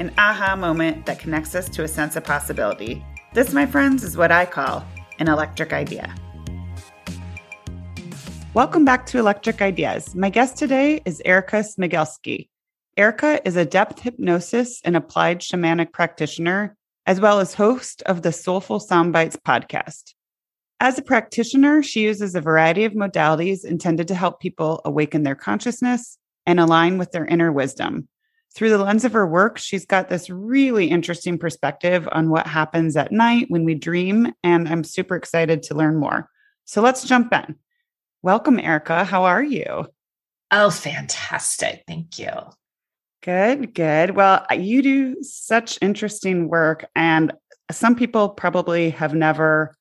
an aha moment that connects us to a sense of possibility. This, my friends, is what I call an electric idea. Welcome back to Electric Ideas. My guest today is Erica Smigielski. Erica is a depth hypnosis and applied shamanic practitioner, as well as host of the Soulful Soundbites podcast. As a practitioner, she uses a variety of modalities intended to help people awaken their consciousness and align with their inner wisdom. Through the lens of her work, she's got this really interesting perspective on what happens at night when we dream, and I'm super excited to learn more. So let's jump in. Welcome, Erica. How are you? Oh, fantastic. Thank you. Good, good. Well, you do such interesting work, and some people probably have never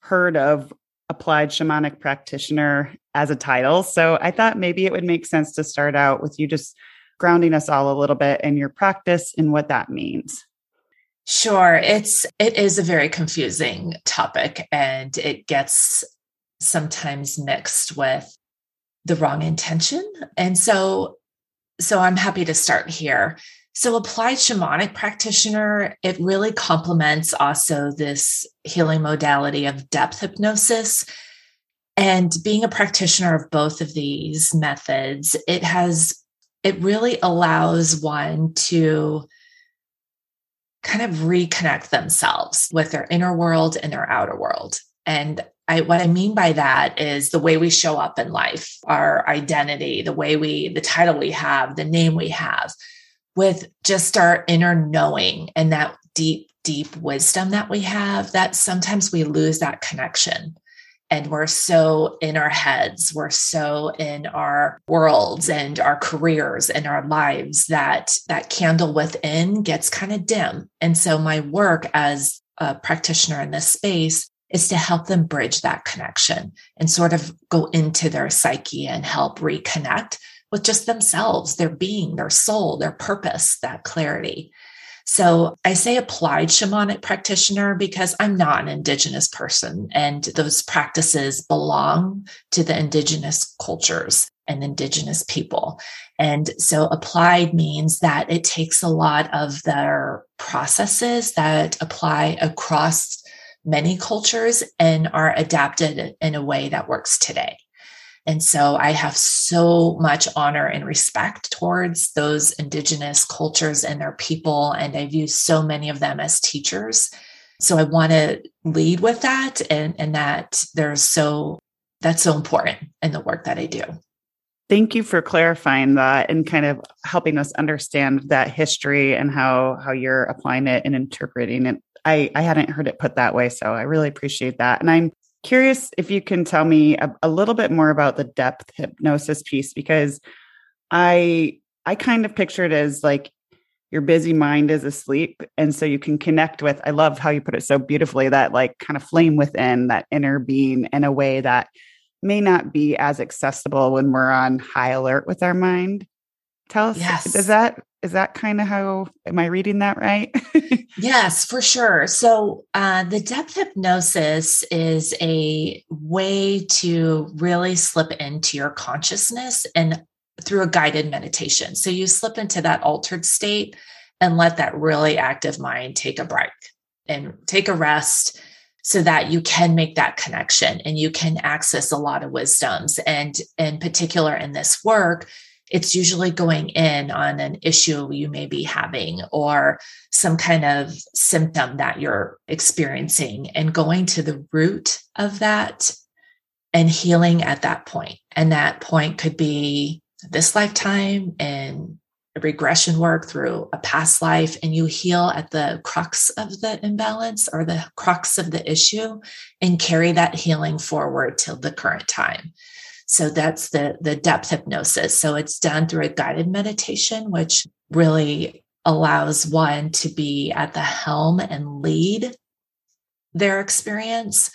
heard of applied shamanic practitioner as a title. So I thought maybe it would make sense to start out with you just grounding us all a little bit in your practice and what that means. Sure, it's it is a very confusing topic and it gets sometimes mixed with the wrong intention. And so so I'm happy to start here. So, applied shamanic practitioner, it really complements also this healing modality of depth hypnosis. And being a practitioner of both of these methods, it has, it really allows one to kind of reconnect themselves with their inner world and their outer world. And I, what I mean by that is the way we show up in life, our identity, the way we, the title we have, the name we have with just our inner knowing and that deep, deep wisdom that we have, that sometimes we lose that connection. And we're so in our heads, we're so in our worlds and our careers and our lives that that candle within gets kind of dim. And so, my work as a practitioner in this space is to help them bridge that connection and sort of go into their psyche and help reconnect with just themselves, their being, their soul, their purpose, that clarity. So I say applied shamanic practitioner because I'm not an indigenous person and those practices belong to the indigenous cultures and indigenous people. And so applied means that it takes a lot of their processes that apply across many cultures and are adapted in a way that works today. And so I have so much honor and respect towards those indigenous cultures and their people. And I view so many of them as teachers. So I want to lead with that and, and that there's so that's so important in the work that I do. Thank you for clarifying that and kind of helping us understand that history and how how you're applying it and interpreting it. I, I hadn't heard it put that way. So I really appreciate that. And I'm curious if you can tell me a, a little bit more about the depth hypnosis piece because I I kind of picture it as like your busy mind is asleep and so you can connect with i love how you put it so beautifully that like kind of flame within that inner being in a way that may not be as accessible when we're on high alert with our mind tell us yes. is that is that kind of how am i reading that right? Yes for sure. So uh, the depth hypnosis is a way to really slip into your consciousness and through a guided meditation. So you slip into that altered state and let that really active mind take a break and take a rest so that you can make that connection and you can access a lot of wisdoms. And in particular in this work it's usually going in on an issue you may be having or some kind of symptom that you're experiencing and going to the root of that and healing at that point. And that point could be this lifetime and a regression work through a past life and you heal at the crux of the imbalance or the crux of the issue and carry that healing forward till the current time. So that's the the depth hypnosis. So it's done through a guided meditation, which really allows one to be at the helm and lead their experience,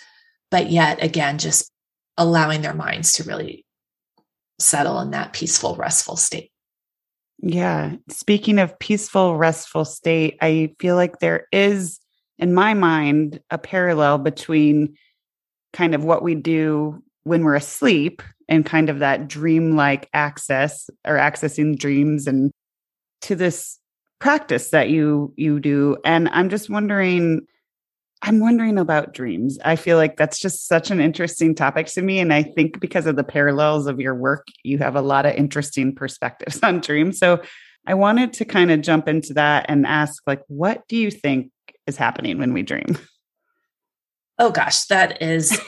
but yet again, just allowing their minds to really settle in that peaceful, restful state. Yeah. Speaking of peaceful, restful state, I feel like there is, in my mind, a parallel between kind of what we do when we're asleep and kind of that dream-like access or accessing dreams and to this practice that you you do. And i'm just wondering i'm wondering about dreams. I feel like that's just such an interesting topic to me. And i think because of the parallels of your work you have a lot of interesting perspectives on dreams. So i wanted to kind of jump into that and ask like what do you think is happening when we dream? Oh gosh that is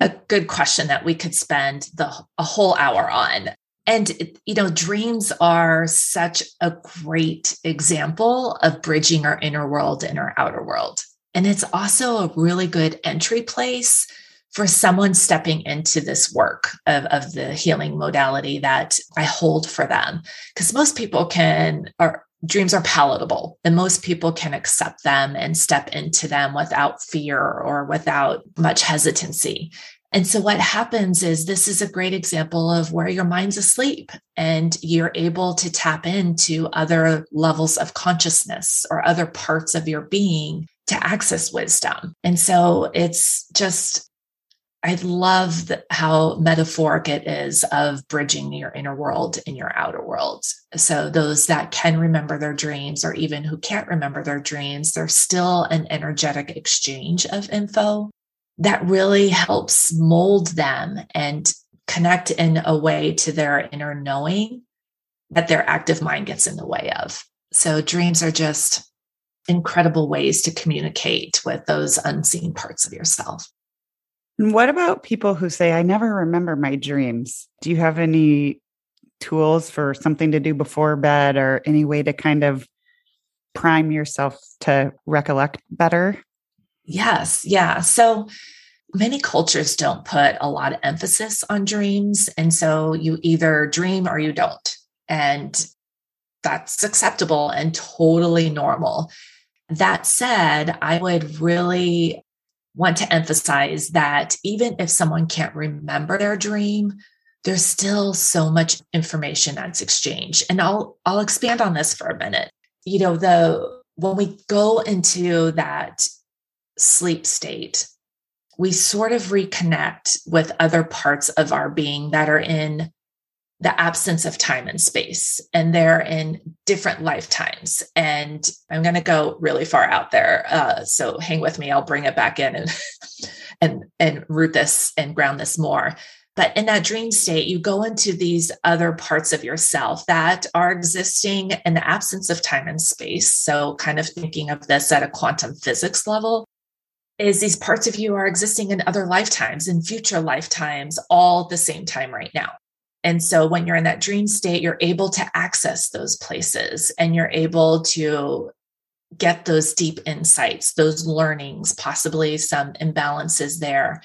a good question that we could spend the a whole hour on. And you know, dreams are such a great example of bridging our inner world and our outer world. And it's also a really good entry place for someone stepping into this work of, of the healing modality that I hold for them. Because most people can are dreams are palatable and most people can accept them and step into them without fear or without much hesitancy. And so what happens is this is a great example of where your mind's asleep and you're able to tap into other levels of consciousness or other parts of your being to access wisdom. And so it's just I love the, how metaphoric it is of bridging your inner world and your outer world. So, those that can remember their dreams, or even who can't remember their dreams, there's still an energetic exchange of info that really helps mold them and connect in a way to their inner knowing that their active mind gets in the way of. So, dreams are just incredible ways to communicate with those unseen parts of yourself. And what about people who say, I never remember my dreams? Do you have any tools for something to do before bed or any way to kind of prime yourself to recollect better? Yes. Yeah. So many cultures don't put a lot of emphasis on dreams. And so you either dream or you don't. And that's acceptable and totally normal. That said, I would really want to emphasize that even if someone can't remember their dream, there's still so much information that's exchanged. And I'll I'll expand on this for a minute. You know, the when we go into that sleep state, we sort of reconnect with other parts of our being that are in the absence of time and space and they're in different lifetimes. And i'm going to go really far out there uh, so hang with me i'll bring it back in and and and root this and ground this more. But in that dream state you go into these other parts of yourself that are existing in the absence of time and space. So kind of thinking of this at a quantum physics level is these parts of you are existing in other lifetimes in future lifetimes all the same time right now and so when you're in that dream state, you're able to access those places and you're able to get those deep insights, those learnings, possibly some imbalances there.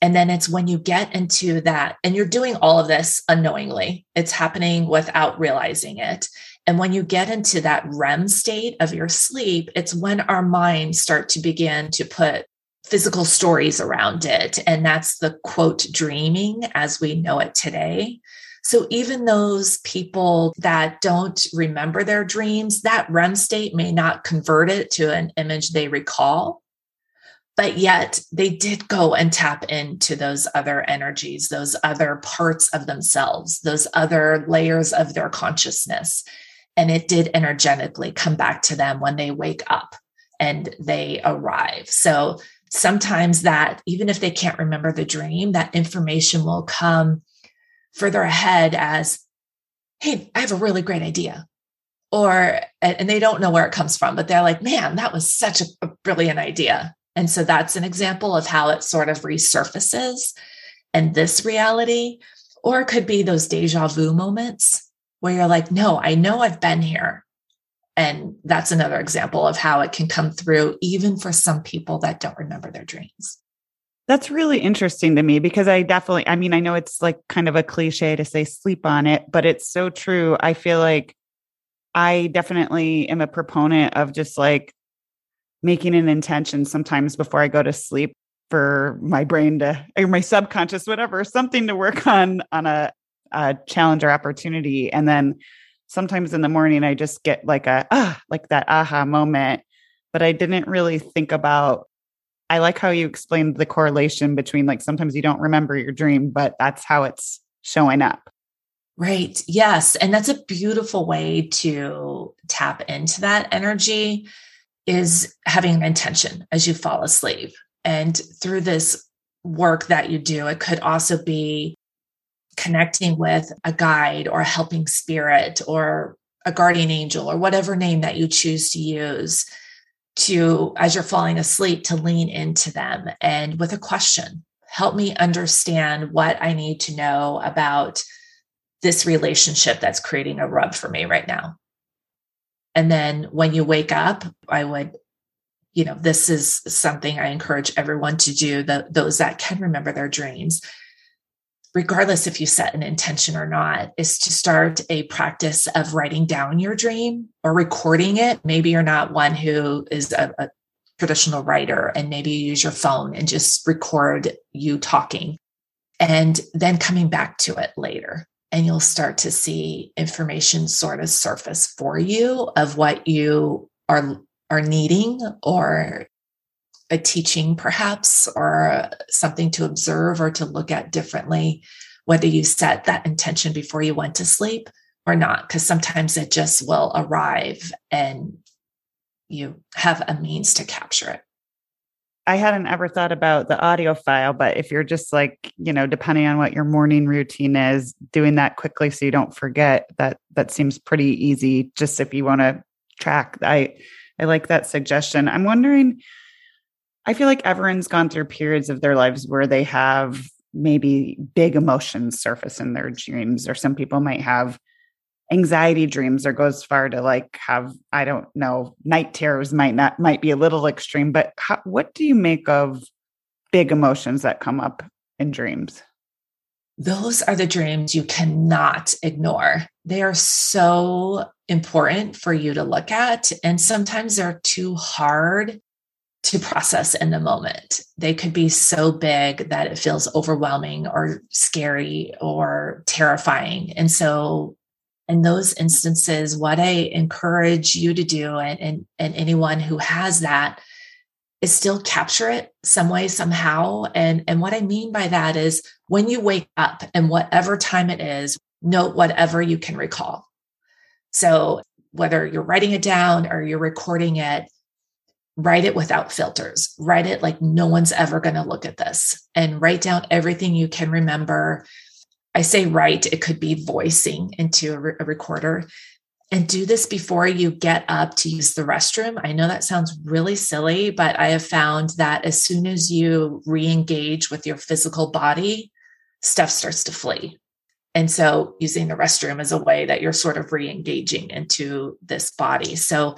And then it's when you get into that, and you're doing all of this unknowingly, it's happening without realizing it. And when you get into that REM state of your sleep, it's when our minds start to begin to put physical stories around it. And that's the quote dreaming as we know it today. So even those people that don't remember their dreams, that REM state may not convert it to an image they recall. But yet they did go and tap into those other energies, those other parts of themselves, those other layers of their consciousness. And it did energetically come back to them when they wake up and they arrive. So sometimes that even if they can't remember the dream that information will come further ahead as hey i have a really great idea or and they don't know where it comes from but they're like man that was such a, brilliant idea. And so that's an example of how it sort of resurfaces and this reality. Or it could be those deja vu moments where you're like no i know i've been here and that's another example of how it can come through, even for some people that don't remember their dreams. That's really interesting to me because I definitely, I mean, I know it's like kind of a cliche to say sleep on it, but it's so true. I feel like I definitely am a proponent of just like making an intention sometimes before I go to sleep for my brain to or my subconscious whatever something to work on on a, a challenge or opportunity and then sometimes in the morning I just get like a ah like that aha moment but I didn't really think about I like how you explained the correlation between like sometimes you don't remember your dream but that's how it's showing up Right. Yes. And that's a beautiful way to tap into that energy is having an intention as you fall asleep. And through this work that you do, it could also be connecting with a guide or a helping spirit or a guardian angel or whatever name that you choose to use to, as you're falling asleep, to lean into them and with a question, help me understand what I need to know about this relationship that's creating a rub for me right now. And then when you wake up, I would, you know, this is something I encourage everyone to do, the, those that can remember their dreams, regardless if you set an intention or not, is to start a practice of writing down your dream or recording it. Maybe you're not one who is a, a traditional writer, and maybe you use your phone and just record you talking and then coming back to it later and you'll start to see information sort of surface for you of what you are are needing or a teaching perhaps or something to observe or to look at differently whether you set that intention before you went to sleep or not because sometimes it just will arrive and you have a means to capture it I hadn't ever thought about the audio file, but if you're just like, you know, depending on what your morning routine is, doing that quickly so you don't forget, that that seems pretty easy just if you want to track. I I like that suggestion. I'm wondering I feel like everyone's gone through periods of their lives where they have maybe big emotions surface in their dreams or some people might have anxiety dreams or goes far to like have i don't know night terrors might not might be a little extreme but how, what do you make of big emotions that come up in dreams? Those are the dreams you cannot ignore. They are so important for you to look at and sometimes they're too hard to process in the moment. They could be so big that it feels overwhelming or scary or terrifying. And so in those instances, what I encourage you to do, and, and, and anyone who has that, is still capture it some way, somehow. And, and what I mean by that is when you wake up and whatever time it is, note whatever you can recall. So whether you're writing it down or you're recording it, write it without filters. Write it like no one's ever going to look at this and write down everything you can remember I say write, it could be voicing into a, re- a recorder. And do this before you get up to use the restroom. I know that sounds really silly, but I have found that as soon as you re engage with your physical body, stuff starts to flee. And so, using the restroom is a way that you're sort of re engaging into this body. So,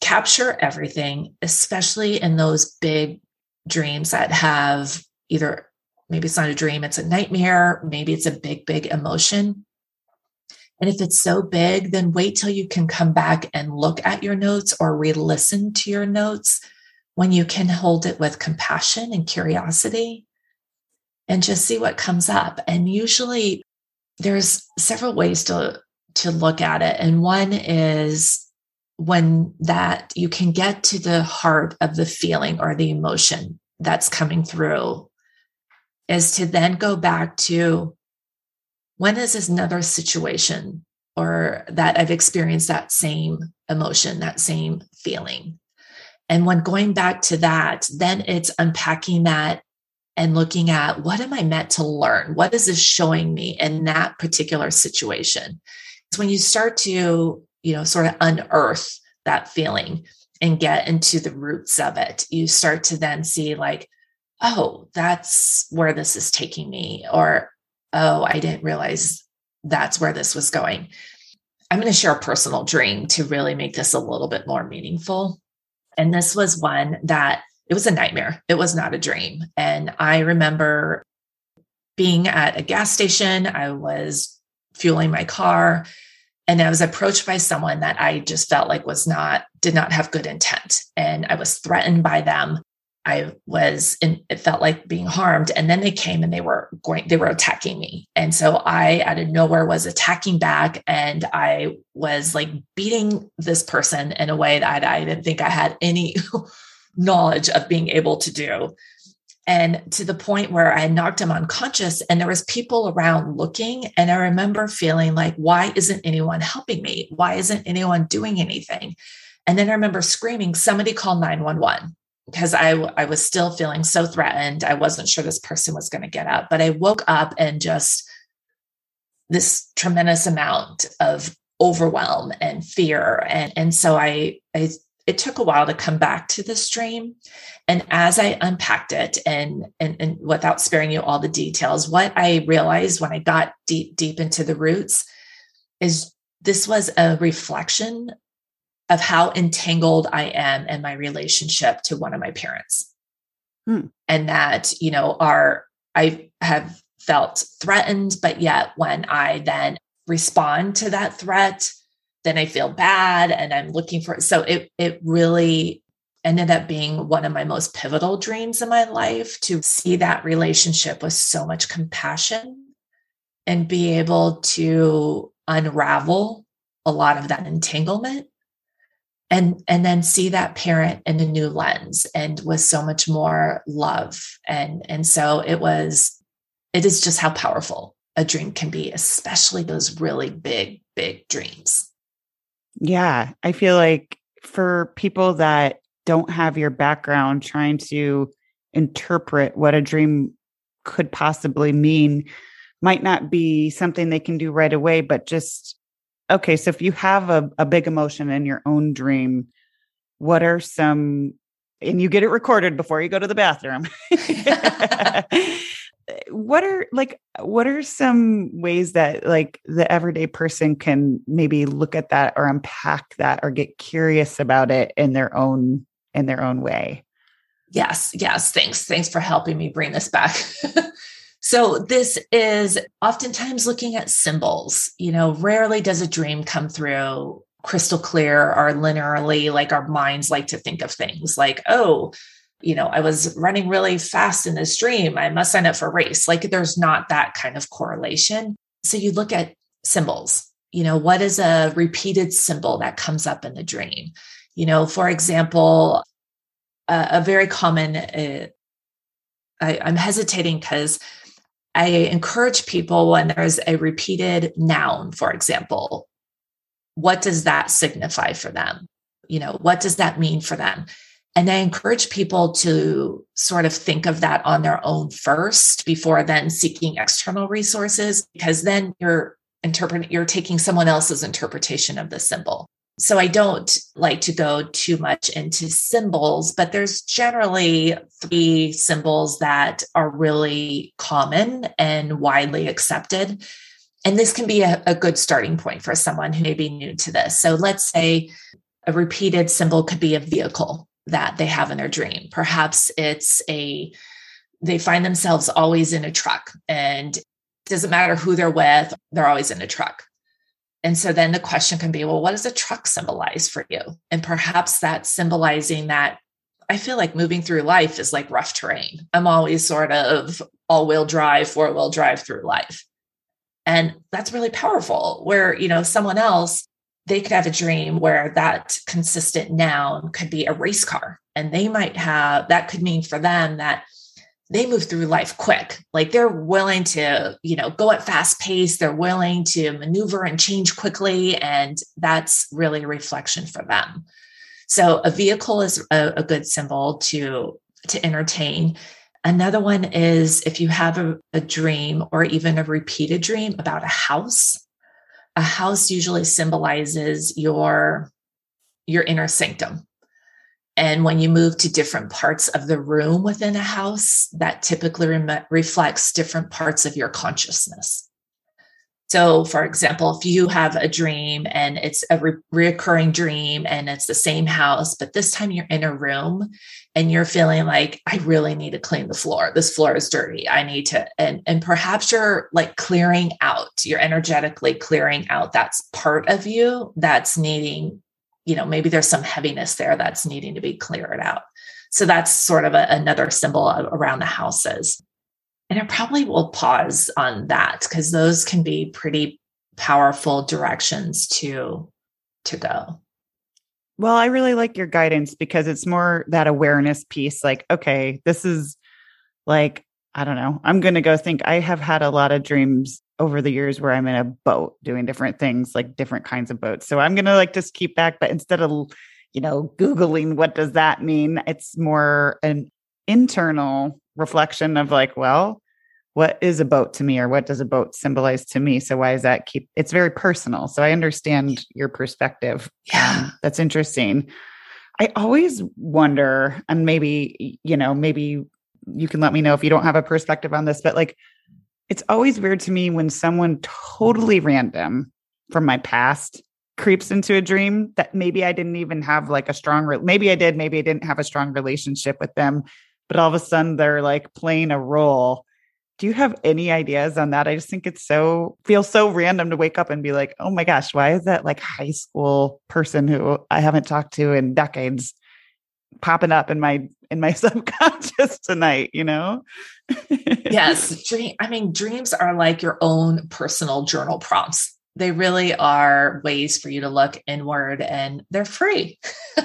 capture everything, especially in those big dreams that have either Maybe it's not a dream, it's a nightmare. Maybe it's a big, big emotion. And if it's so big, then wait till you can come back and look at your notes or re listen to your notes when you can hold it with compassion and curiosity and just see what comes up. And usually there's several ways to, to look at it. And one is when that you can get to the heart of the feeling or the emotion that's coming through is to then go back to when is this another situation or that I've experienced that same emotion, that same feeling. And when going back to that, then it's unpacking that and looking at what am I meant to learn? What is this showing me in that particular situation? It's when you start to, you know, sort of unearth that feeling and get into the roots of it, you start to then see like, oh, that's where this is taking me, or oh, I didn't realize that's where this was going. I'm going to share a personal dream to really make this a little bit more meaningful. And this was one that it was a nightmare. It was not a dream. And I remember being at a gas station, I was fueling my car, and I was approached by someone that I just felt like was not, did not have good intent. And I was threatened by them. I was in, it felt like being harmed. And then they came and they were going, they were attacking me. And so I, out of nowhere, was attacking back. And I was like beating this person in a way that I didn't think I had any knowledge of being able to do and to the point where I knocked him unconscious and there was people around looking and I remember feeling like why isn't anyone helping me? Why isn't anyone doing anything? And then I remember screaming somebody call 911 because I I was still feeling so threatened. I wasn't sure this person was going to get up, but I woke up and just this tremendous amount of overwhelm and fear and and so I I it took a while to come back to the stream. And as I unpacked it and, and, and without sparing you all the details, what I realized when I got deep, deep into the roots is this was a reflection of how entangled I am in my relationship to one of my parents. Hmm. And that, you know, are I have felt threatened, but yet when I then respond to that threat, then I feel bad and I'm looking for it. So it it really ended up being one of my most pivotal dreams in my life to see that relationship with so much compassion and be able to unravel a lot of that entanglement and and then see that parent in a new lens and with so much more love and and so it was it is just how powerful a dream can be especially those really big big dreams yeah, I feel like for people that don't have your background trying to interpret what a dream could possibly mean might not be something they can do right away, but just okay. So if you have a, a big emotion in your own dream, what are some and you get it recorded before you go to the bathroom. what are like what are some ways that like the everyday person can maybe look at that or unpack that or get curious about it in their own in their own way? Yes yes thanks thanks for helping me bring this back. So this is oftentimes looking at symbols you know rarely does a dream come through crystal clear or linearly like our minds like to think of things like oh you know, I was running really fast in this dream. I must sign up for a race. Like there's not that kind of correlation. So you look at symbols. You know, what is a repeated symbol that comes up in the dream? You know, for example, a, a very common, uh, I, I'm hesitating because I encourage people when there's a repeated noun, for example, what does that signify for them? You know, what does that mean for them? And I encourage people to sort of think of that on their own first before then seeking external resources, because then you're interpreting, you're taking someone else's interpretation of the symbol. So I don't like to go too much into symbols, but there's generally three symbols that are really common and widely accepted. And this can be a, a good starting point for someone who may be new to this. So let's say a repeated symbol could be a vehicle that they have in their dream. Perhaps it's a, they find themselves always in a truck and it doesn't matter who they're with, they're always in a truck. And so then the question can be, well, what does a truck symbolize for you? And perhaps that's symbolizing that I feel like moving through life is like rough terrain. I'm always sort of all wheel drive, four wheel drive through life. And that's really powerful. Where, you know, someone else they could have a dream where that consistent noun could be a race car. And they might have that could mean for them that they move through life quick. Like they're willing to, you know, go at fast pace. They're willing to maneuver and change quickly. And that's really a reflection for them. So a vehicle is a, a good symbol to, to entertain. Another one is if you have a, a dream or even a repeated dream about a house a house usually symbolizes your your inner sanctum. And when you move to different parts of the room within a house that typically re- reflects different parts of your consciousness So, for example, if you have a dream and it's a re- reoccurring dream and it's the same house, but this time you're in a room and you're feeling like, I really need to clean the floor. This floor is dirty. I need to, and, and perhaps you're like clearing out, you're energetically clearing out that's part of you that's needing, you know, maybe there's some heaviness there that's needing to be cleared out. So that's sort of a, another symbol around the houses. And I probably will pause on that because those can be pretty powerful directions to to go. Well, I really like your guidance because it's more that awareness piece like okay, this is like I don't know. I'm going to go think I have had a lot of dreams over the years where I'm in a boat doing different things, like different kinds of boats. So I'm going to like just keep back but instead of you know, googling what does that mean, it's more an internal reflection of like, well, what is a boat to me or what does a boat symbolize to me? So why is that keep it's very personal. So I understand your perspective. Yeah. Um, that's interesting. I always wonder, and maybe, you know, maybe you can let me know if you don't have a perspective on this, but like it's always weird to me when someone totally random from my past creeps into a dream that maybe I didn't even have like a strong re- maybe I did, maybe I didn't have a strong relationship with them, but all of a sudden they're like playing a role. Do you have any ideas on that? I just think it's so feels so random to wake up and be like, "Oh my gosh, why is that like high school person who I haven't talked to in decades popping up in my in my subconscious tonight, you know?" yes, dream I mean dreams are like your own personal journal prompts they really are ways for you to look inward and they're free.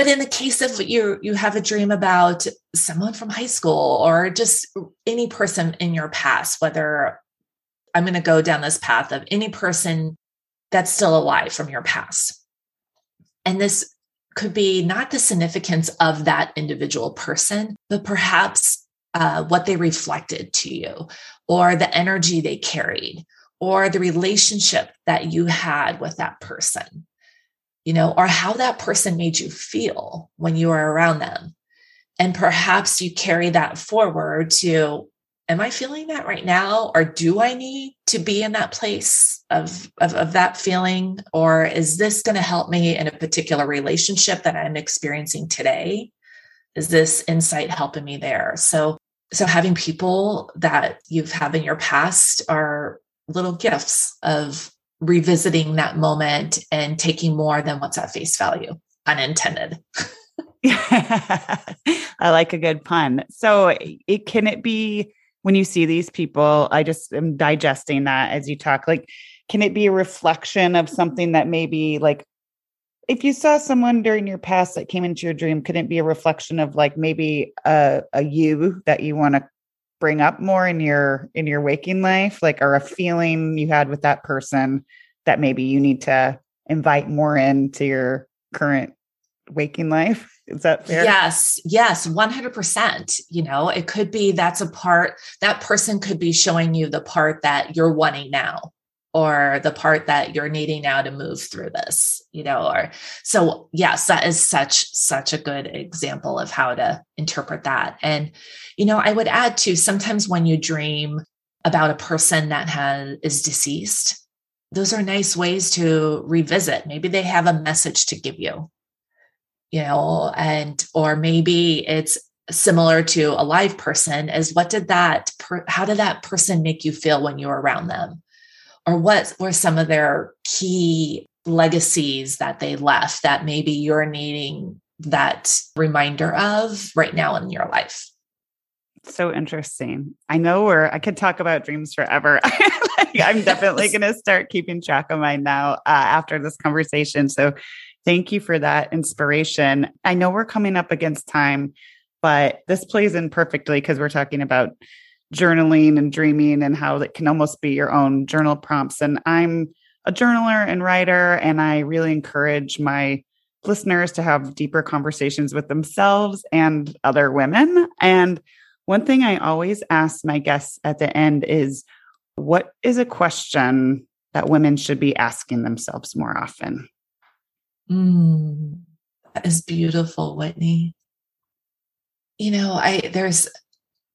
but in the case of you you have a dream about someone from high school or just any person in your past whether i'm going to go down this path of any person that's still alive from your past. And this could be not the significance of that individual person but perhaps uh, what they reflected to you or the energy they carried or the relationship that you had with that person, you know, or how that person made you feel when you were around them. And perhaps you carry that forward to, am I feeling that right now? Or do I need to be in that place of, of, of that feeling? Or is this going to help me in a particular relationship that I'm experiencing today? Is this insight helping me there? So so having people that you've had in your past are little gifts of revisiting that moment and taking more than what's at face value, unintended. I like a good pun. So, it can it be when you see these people? I just am digesting that as you talk. Like, can it be a reflection of something that maybe like if you saw someone during your past that came into your dream, could it be a reflection of like maybe a, a you that you want to bring up more in your in your waking life? Like or a feeling you had with that person that maybe you need to invite more into your current waking life? Is that fair? Yes yes 100% you know it could be that's a part that person could be showing you the part that you're wanting now or the part that you're needing now to move through this you know or so yes that is such such a good example of how to interpret that. And you know i would add to sometimes when you dream about a person that has is deceased those are nice ways to revisit. Maybe they have a message to give you you know and or maybe it's similar to a live person is what did that per, how did that person make you feel when you were around them or what were some of their key legacies that they left that maybe you're needing that reminder of right now in your life? So interesting. I know where I could talk about dreams forever. I'm definitely going to start keeping track of mine now uh, after this conversation. So thank you for that inspiration. I know we're coming up against time, but this plays in perfectly because we're talking about journaling and dreaming and how that can almost be your own journal prompts. And I'm a journaler and writer, and I really encourage my listeners to have deeper conversations with themselves and other women. And one thing I always ask my guests at the end is what is a question that women should be asking themselves more often? Mm, that is beautiful, Whitney. You know, I there's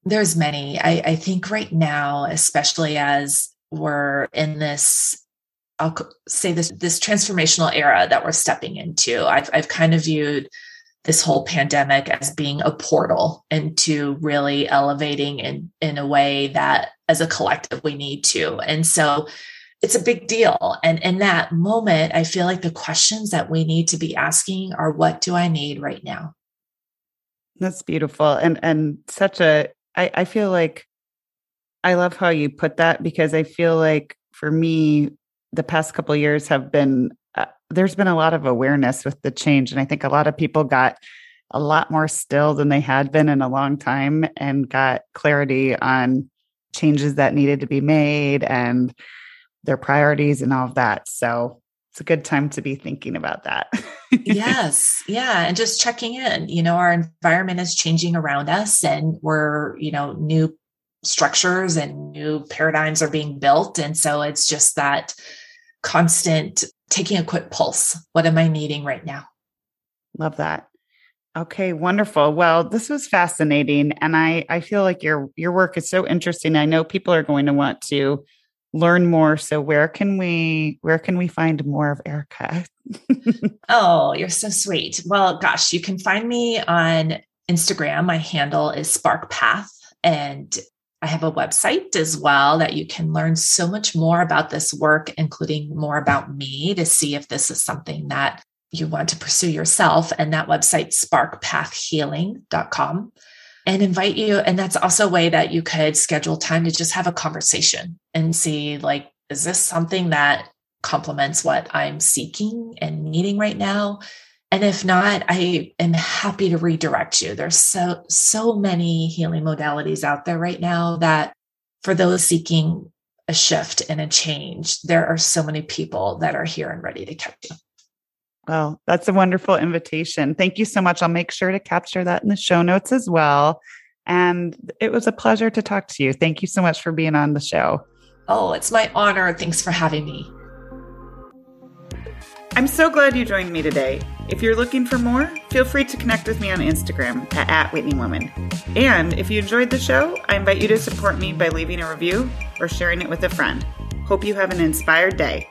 there's many. I, I think right now, especially as we're in this I'll say this this transformational era that we're stepping into. I've I've kind of viewed this whole pandemic as being a portal into really elevating in in a way that as a collective we need to. And so it's a big deal. And in that moment, I feel like the questions that we need to be asking are what do I need right now? That's beautiful. And and such a I, I feel like I love how you put that because I feel like for me, the past couple years have been uh, there's been a lot of awareness with the change and i think a lot of people got a lot more still than they had been in a long time and got clarity on changes that needed to be made and their priorities and all of that. So it's a good time to be thinking about that yes yeah and just checking in you know our environment is changing around us and we're you know new structures and new paradigms are being built and so it's just that constant taking a quick pulse. What am I needing right now? Love that. Okay, wonderful. Well, this was fascinating and I I feel like your your work is so interesting. I know people are going to want to learn more. So where can we where can we find more of Erica? oh, you're so sweet. Well, gosh, you can find me on Instagram. My handle is Spark Path and I have a website as well that you can learn so much more about this work, including more about me to see if this is something that you want to pursue yourself. And that website, sparkpathhealing.com, and invite you. And that's also a way that you could schedule time to just have a conversation and see, like, is this something that complements what I'm seeking and needing right now? And if not, I am happy to redirect you. There's so, so many healing modalities out there right now that for those seeking a shift and a change, there are so many people that are here and ready to catch you. Well, that's a wonderful invitation. Thank you so much. I'll make sure to capture that in the show notes as well. And it was a pleasure to talk to you. Thank you so much for being on the show. Oh, it's my honor. Thanks for having me. I'm so glad you joined me today. If you're looking for more, feel free to connect with me on Instagram at, at WhitneyWoman. And if you enjoyed the show, I invite you to support me by leaving a review or sharing it with a friend. Hope you have an inspired day.